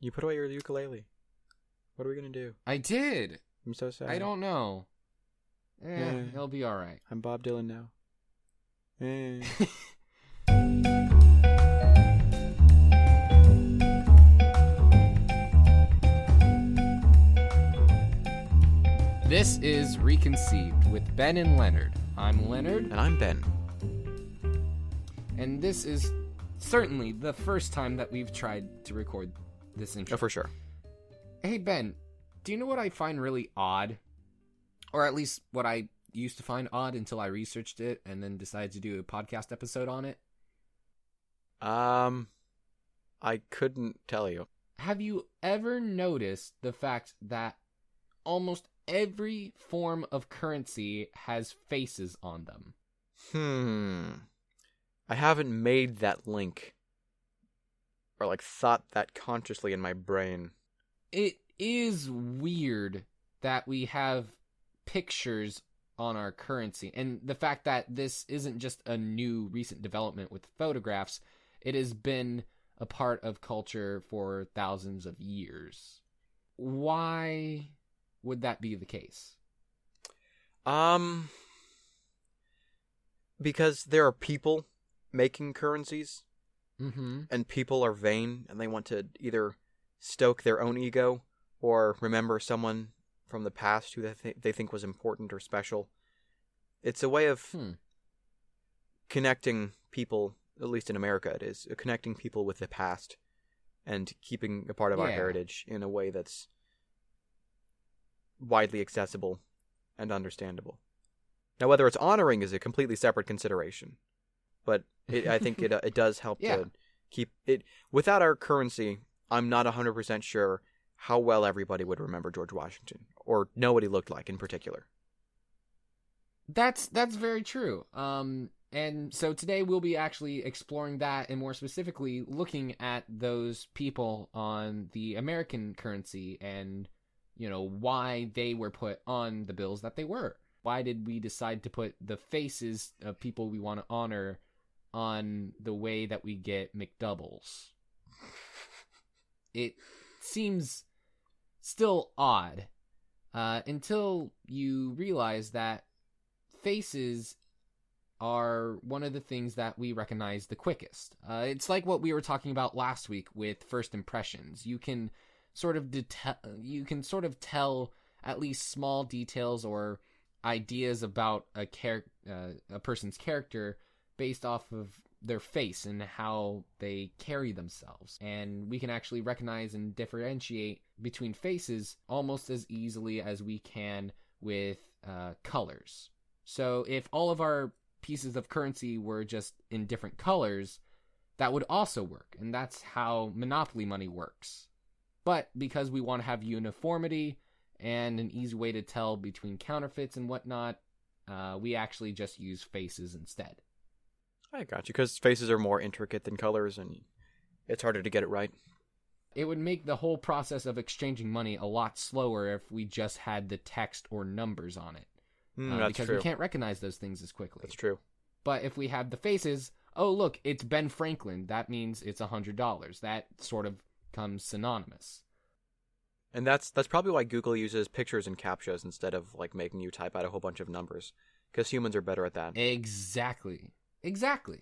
You put away your ukulele. What are we gonna do? I did. I'm so sad. I don't know. Eh, Yeah. it'll be all right. I'm Bob Dylan now. Eh. This is Reconceived with Ben and Leonard. I'm Leonard, and I'm Ben. and this is certainly the first time that we've tried to record this intro. Oh, for sure. Hey Ben, do you know what I find really odd? Or at least what I used to find odd until I researched it and then decided to do a podcast episode on it? Um, I couldn't tell you. Have you ever noticed the fact that almost every form of currency has faces on them? Hmm. I haven't made that link. Or like thought that consciously in my brain. It is weird that we have pictures on our currency and the fact that this isn't just a new recent development with photographs it has been a part of culture for thousands of years. Why would that be the case? Um because there are people making currencies mm-hmm and people are vain and they want to either stoke their own ego or remember someone from the past who they, th- they think was important or special. It's a way of hmm. connecting people, at least in America, it is connecting people with the past and keeping a part of our heritage in a way that's widely accessible and understandable. Now, whether it's honoring is a completely separate consideration, but it, I think it uh, it does help Yeah. to keep it. Without our currency, I'm not 100% sure how well everybody would remember George Washington or know what he looked like in particular. That's that's very true. Um, and so today we'll be actually exploring that, and more specifically, looking at those people on the American currency, and you know why they were put on the bills that they were. Why did we decide to put the faces of people we want to honor on the way that we get McDoubles? It seems still odd uh, until you realize that faces are one of the things that we recognize the quickest. Uh, it's like what we were talking about last week with first impressions. You can sort of dete- you can sort of tell at least small details or ideas about a char- uh, a person's character based off of their face and how they carry themselves. And we can actually recognize and differentiate between faces almost as easily as we can with uh, colors. So if all of our pieces of currency were just in different colors, that would also work. And that's how monopoly money works. But because we want to have uniformity and an easy way to tell between counterfeits and whatnot, uh, we actually just use faces instead. I got you because faces are more intricate than colors, and it's harder to get it right. It would make the whole process of exchanging money a lot slower if we just had the text or numbers on it. Mm, uh, that's because true. we can't recognize those things as quickly. That's true. But if we have the faces, oh look, it's Ben Franklin. That means it's a hundred dollars. That sort of comes synonymous. And that's that's probably why Google uses pictures and captchas instead of like making you type out a whole bunch of numbers, because humans are better at that. Exactly. Exactly.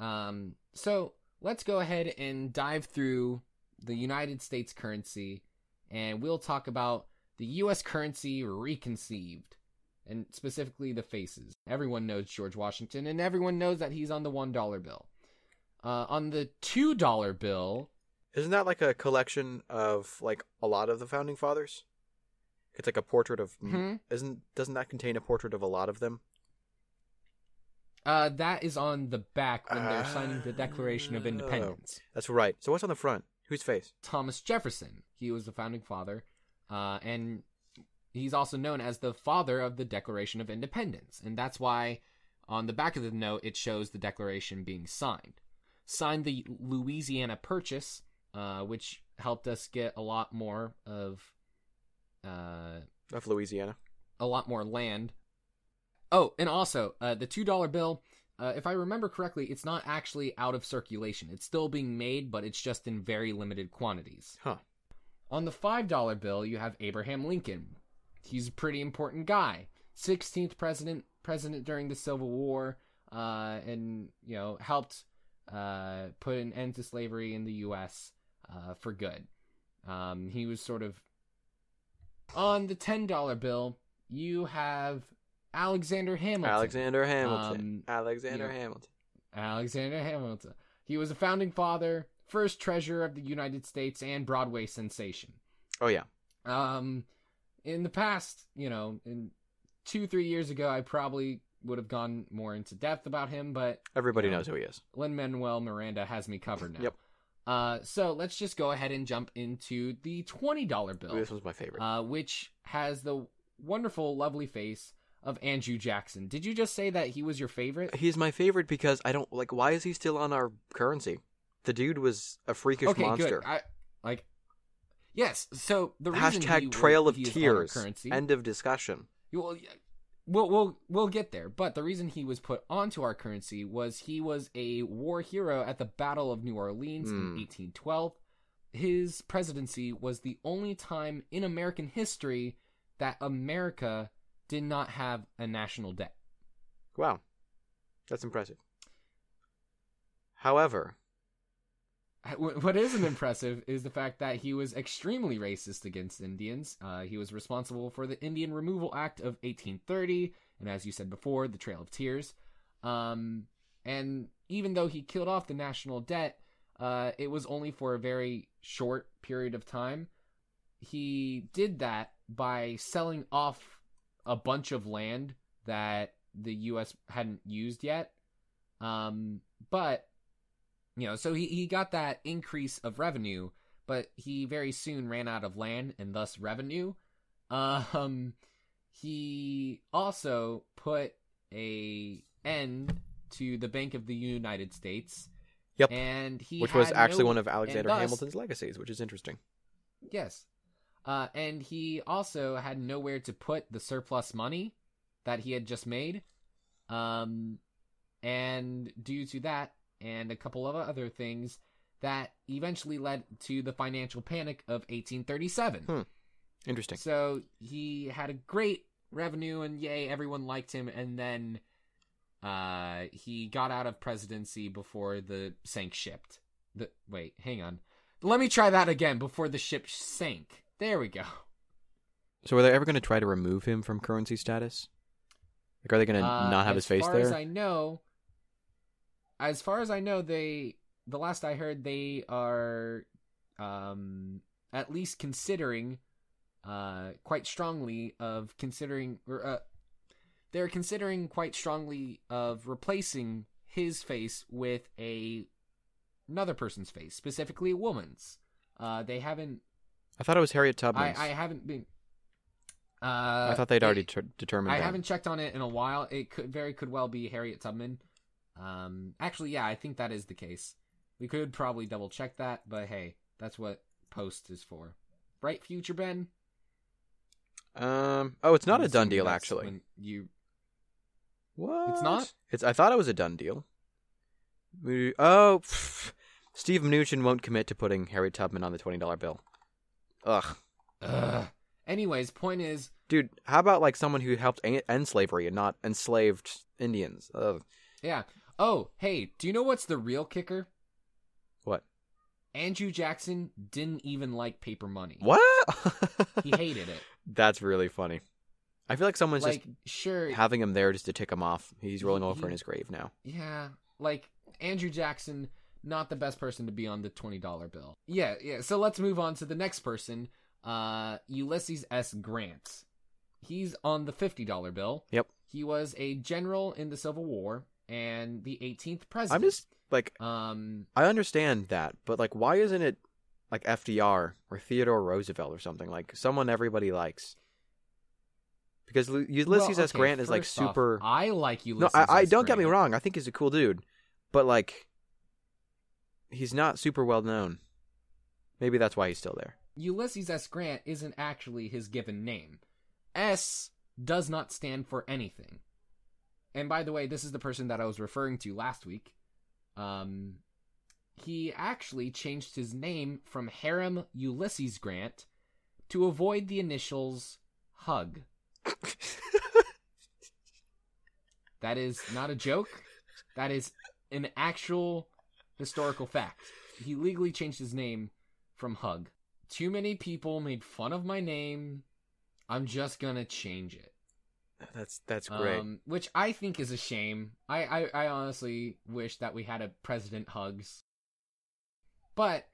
Um, so let's go ahead and dive through the United States currency, and we'll talk about the U.S. currency reconceived, and specifically the faces. Everyone knows George Washington, and everyone knows that he's on the one dollar bill. Uh, on the two dollar bill, Isn't that like a collection of like a lot of the founding fathers? It's like a portrait of. Mhm. Isn't doesn't that contain a portrait of a lot of them? Uh, that is on the back when they're signing the Declaration of Oh. Independence. That's right. So what's on the front? Whose face? Thomas Jefferson. He was the founding father, uh, and he's also known as the father of the Declaration of Independence. And that's why on the back of the note it shows the Declaration being signed. Signed the Louisiana Purchase, uh, which helped us get a lot more of uh, Of Louisiana. a lot more land. Oh, and also uh, the two dollar bill uh, if I remember correctly, it's not actually out of circulation. It's still being made, but it's just in very limited quantities. Huh. On the $5 bill, you have Abraham Lincoln. He's a pretty important guy. 16th president, president during the Civil War, uh, and, you know, helped uh, put an end to slavery in the U.S. Uh, for good. Um, he was sort of. On the $10 bill, you have Alexander Hamilton. Alexander Hamilton. Um, Alexander you know, Hamilton. Alexander Hamilton. He was a founding father, first treasurer of the United States, and Broadway sensation. Oh yeah. Um, in the past, you know, in two, three years ago, I probably would have gone more into depth about him, but Everybody Yeah. knows who he is. Lin Manuel Miranda has me covered now. Yep. Uh, so let's just go ahead and jump into the twenty dollar bill, Ooh, this was my favorite. uh, which has the wonderful, lovely face of Andrew Jackson. Did you just say that he was your favorite? He's my favorite because I don't like. Why is he still on our currency? The dude was a freakish okay, monster. good. I like. Yes. So the reason Hashtag he, Trail of on our Tears. End of discussion. Well, we'll we'll we'll get there. But the reason he was put onto our currency was he was a war hero at the Battle of New Orleans in Hmm. 1812. His presidency was the only time in American history that America did not have a national debt. Wow, that's impressive. However, What isn't impressive is the fact that he was extremely racist against Indians. Uh, he was responsible for the Indian Removal Act of 1830, and as you said before, the Trail of Tears. Um, and even though he killed off the national debt, uh, it was only for a very short period of time. He did that by selling off a bunch of land that the U.S. hadn't used yet. Um, but you know, so he, he got that increase of revenue, but he very soon ran out of land and thus revenue. Um, he also put a end to the Bank of the United States. Yep. And he which was actually no- one of Alexander thus- Hamilton's legacies, which is interesting. Yes. Uh, and he also had nowhere to put the surplus money that he had just made. Um, and due to that and a couple of other things, that eventually led to the financial panic of 1837. Hmm. Interesting. So he had a great revenue, and yay, everyone liked him. And then uh, he got out of presidency before the sank shipped. The wait, hang on. Let me try that again before the ship sank. There we go. So, are they ever going to try to remove him from currency status? Like, are they going to Uh, not have his face far there? As I know, as far as I know, they the last I heard they are um at least considering uh quite strongly of considering or uh they're considering quite strongly of replacing his face with a another person's face, specifically a woman's. Uh they haven't I thought it was Harriet I, I haven't been uh I thought they'd already it- ter- determined I that. haven't checked on it in a while. It could very could well be Harriet Tubman. Um, actually, yeah, I think that is the case. We could probably double check that, but hey, that's what post is for, right? Future Ben. Um. Oh, it's not I'm a done deal, actually. You What? It's not? It's. I thought it was a done deal. We, oh, pff, Steve Mnuchin won't commit to putting Harriet Tubman on the twenty dollar bill. Ugh, Ugh. Anyways, point is, dude. How about like someone who helped en- end slavery and not enslaved Indians? Ugh. yeah. Oh, hey, do you know what's the real kicker? What? Andrew Jackson didn't even like paper money. What? He hated it. That's really funny. I feel like someone's like, sure, just having him there just to tick him off. He's rolling He- over in his grave now. Yeah, like Andrew Jackson, not the best person to be on the twenty dollar bill. Yeah, yeah. So let's move on to the next person, uh, Ulysses S. Grant. He's on the fifty dollar bill. Yep. He was a general in the Civil War and the 18th president. I'm just like um, I understand that, but like, why isn't it like FDR or Theodore Roosevelt or something like someone everybody likes? Because Ulysses well, S. Grant is like first off, super. I like Ulysses. no. I, don't get me wrong. I think he's a cool dude, but like, he's not super well known. Maybe that's why he's still there. Ulysses S. Grant isn't actually his given name. S does not stand for anything. and by the way, this is the person that I was referring to last week. Um, he actually changed his name from Hiram Ulysses Grant to avoid the initials Hug. That is not a joke. That is an actual historical fact. He legally changed his name from Hug. Too many people made fun of my name. I'm just gonna change it. That's that's great. Um, which I think is a shame. I, I, I honestly wish that we had a President Hugs. But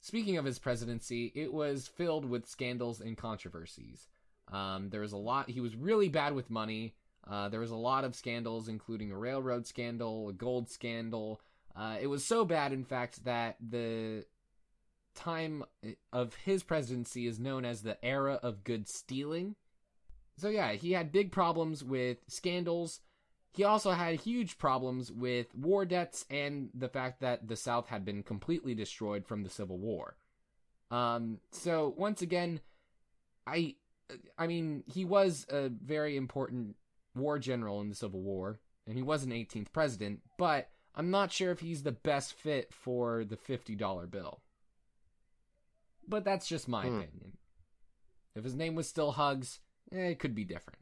speaking of his presidency, it was filled with scandals and controversies. Um, there was a lot. He was really bad with money. Uh, there was a lot of scandals, including a railroad scandal, a gold scandal. Uh, it was so bad, in fact, that the time of his presidency is known as the era of good stealing. So, yeah, he had big problems with scandals. He also had huge problems with war debts and the fact that the South had been completely destroyed from the Civil War. Um, so, once again, I. I mean, he was a very important war general in the Civil War, and he was an 18th president, but I'm not sure if he's the best fit for the $50 bill. But that's just my Hmm. opinion. If his name was still Hugs, eh, it could be different.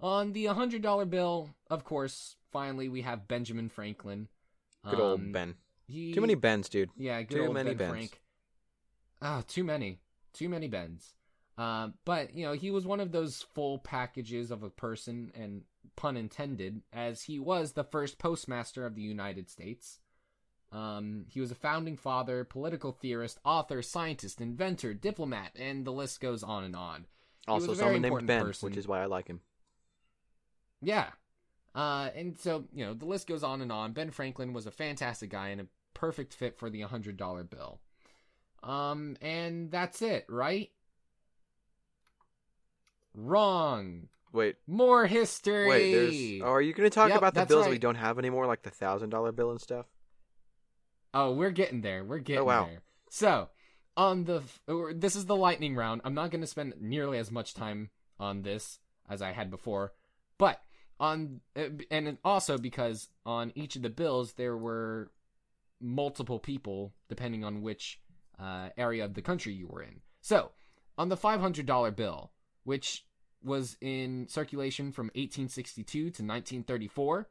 On the $100 bill, of course, finally we have Benjamin Franklin. Good old Um, Ben. He, Too many Bens, dude. yeah, good Too old many Ben Bens. Frank. Ah, too many, too many Bens. Uh, but you know, he was one of those full packages of a person, and pun intended, as he was the first postmaster of the United States. Um, he was a founding father, political theorist, author, scientist, inventor, diplomat, and the list goes on and on. Also, someone named Ben, person. which is why I like him. Yeah. Uh, and so, you know, the list goes on and on. Ben Franklin was a fantastic guy and a perfect fit for the $100 bill. Um, and that's it, right? Wrong. Wait, More history. wait. There's. Oh, are you going to talk Yep, about the bills we don't have anymore, like the thousand dollar bill and stuff? Oh, we're getting there. We're getting wow. there. So, on the or this is the lightning round. I'm not going to spend nearly as much time on this as I had before, but on uh, and also because on each of the bills there were multiple people depending on which uh, area of the country you were in. So, on the $500 bill, which was in circulation from 1862 to 1934,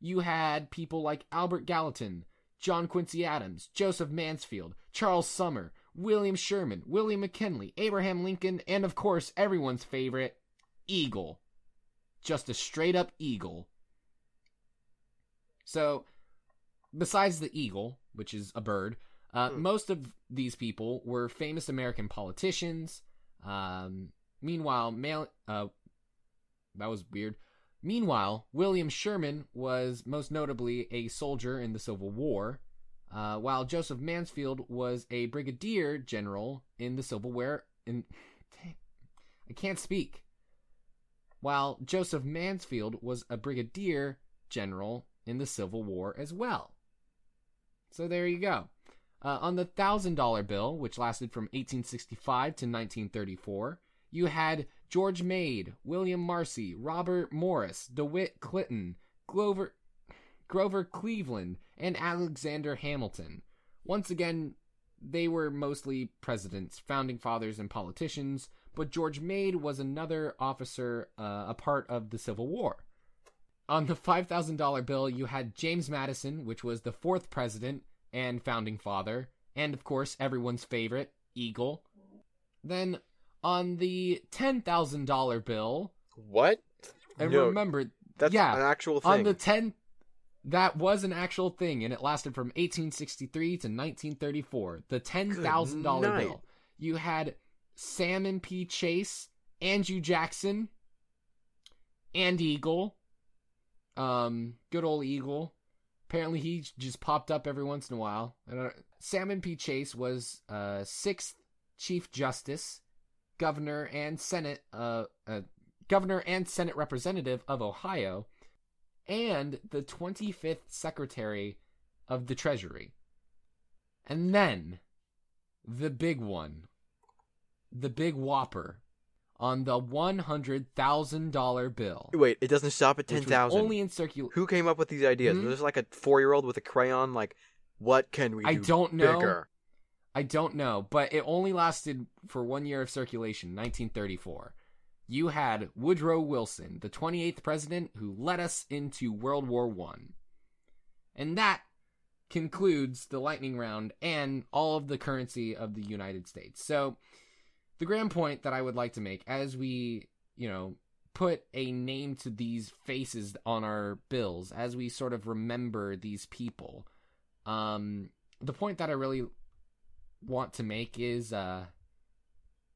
you had people like Albert Gallatin, John Quincy Adams, Joseph Mansfield, Charles Sumner, William Sherman, William McKinley, Abraham Lincoln, and of course, everyone's favorite, Eagle. Just a straight up eagle. So, besides the eagle, which is a bird, uh, Hmm. most of these people were famous American politicians. Um, meanwhile, uh, that was weird. Meanwhile, William Sherman was most notably a soldier in the Civil War, uh, while Joseph Mansfield was a brigadier general in the Civil War. In I can't speak. While Joseph Mansfield was a brigadier general in the Civil War as well. So there you go. Uh, on the thousand dollar bill, which lasted from 1865 to 1934, you had George Meade, William Marcy, Robert Morris, DeWitt Clinton, Grover, Grover Cleveland, and Alexander Hamilton. Once again, they were mostly presidents, founding fathers, and politicians, but George Meade was another officer, uh, a part of the Civil War. On the $5,000 bill, you had James Madison, which was the fourth president and founding father, and of course, everyone's favorite, Eagle. Then on the $10,000 bill, What? and No, remember, that's yeah, an actual thing. on the 10 that was an actual thing and it lasted from 1863 to 1934 the $10000 bill. you had salmon p. Chase andrew jackson and eagle. Um good old eagle. Apparently he just popped up every once in a while. I don't- salmon p. Chase was uh sixth chief justice governor and senate uh, uh governor and senate representative of ohio and the 25th Secretary of the Treasury. And then the big one, the big whopper. on the one hundred thousand dollar bill. Wait, it doesn't stop at ten which. Only in circulation. Who came up with these ideas? Hmm? Was this like a four-year-old with a crayon? Like, what can we do I don't know. bigger? I don't know, but it only lasted for one year of circulation, 1934. You had Woodrow Wilson, the 28th president who led us into World War One, and that concludes the lightning round and all of the currency of the United States. So, the grand point that I would like to make as we, you know, put a name to these faces on our bills, as we sort of remember these people, um, the point that I really want to make is uh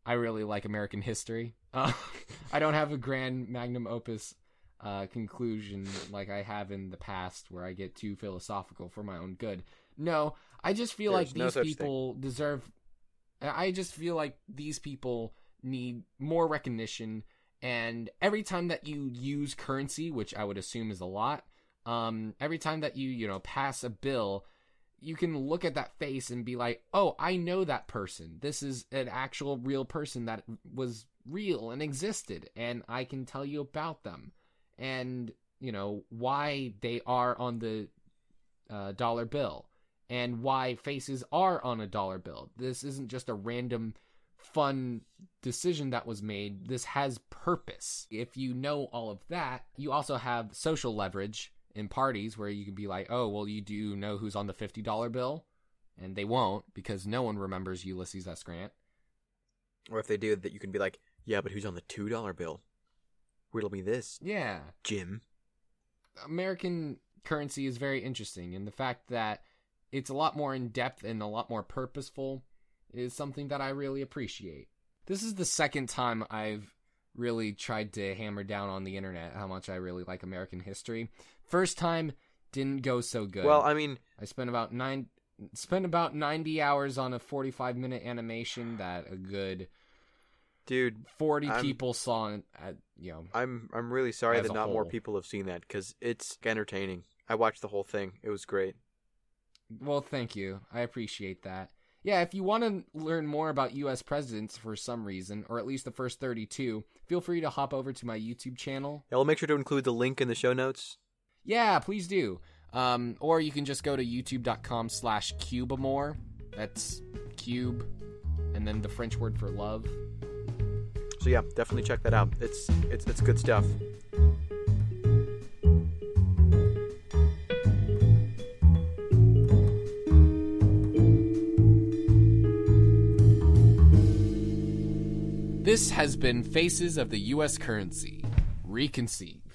I really like American history. Uh, I don't have a grand magnum opus uh, conclusion like I have in the past where I get too philosophical for my own good. No, I just feel There's like no these people deserve I just feel like these people need more recognition and every time that you use currency, which I would assume is a lot, um every time that you, you know, pass a bill, you can look at that face and be like, "Oh, I know that person. This is an actual real person that was real and existed, and I can tell you about them, and you know why they are on the uh, dollar bill, and why faces are on a dollar bill. This isn't just a random." fun decision that was made this has purpose if you know all of that you also have social leverage in parties where you can be like, oh, well, you do know who's on the $50 bill? And they won't because no one remembers Ulysses S. Grant. Or if they do, that you can be like, yeah, but who's on the two-dollar bill? Riddle me this, Yeah. Jim. American currency is very interesting. And the fact that it's a lot more in depth and a lot more purposeful is something that I really appreciate. This is the second time I've really tried to hammer down on the internet how much I really like American history. First time didn't go so good. Well, I mean, I spent about nine spent about 90 hours on a 45 minute animation that a good dude, 40 I'm- people saw it at uh, you know I'm I'm really sorry that not more people have seen that because it's entertaining. I watched the whole thing. It was great. well thank you i appreciate that yeah if you want to learn more about us presidents for some reason or at least the first 32 feel free to hop over to my youtube channel Yeah, we'll make sure to include the link in the show notes. yeah please do um, or you can just go to youtube.com slash cubamore that's cube and then the french word for love So yeah, definitely check that out. It's it's it's good stuff. This has been Faces of the U.S. Currency, reconceived.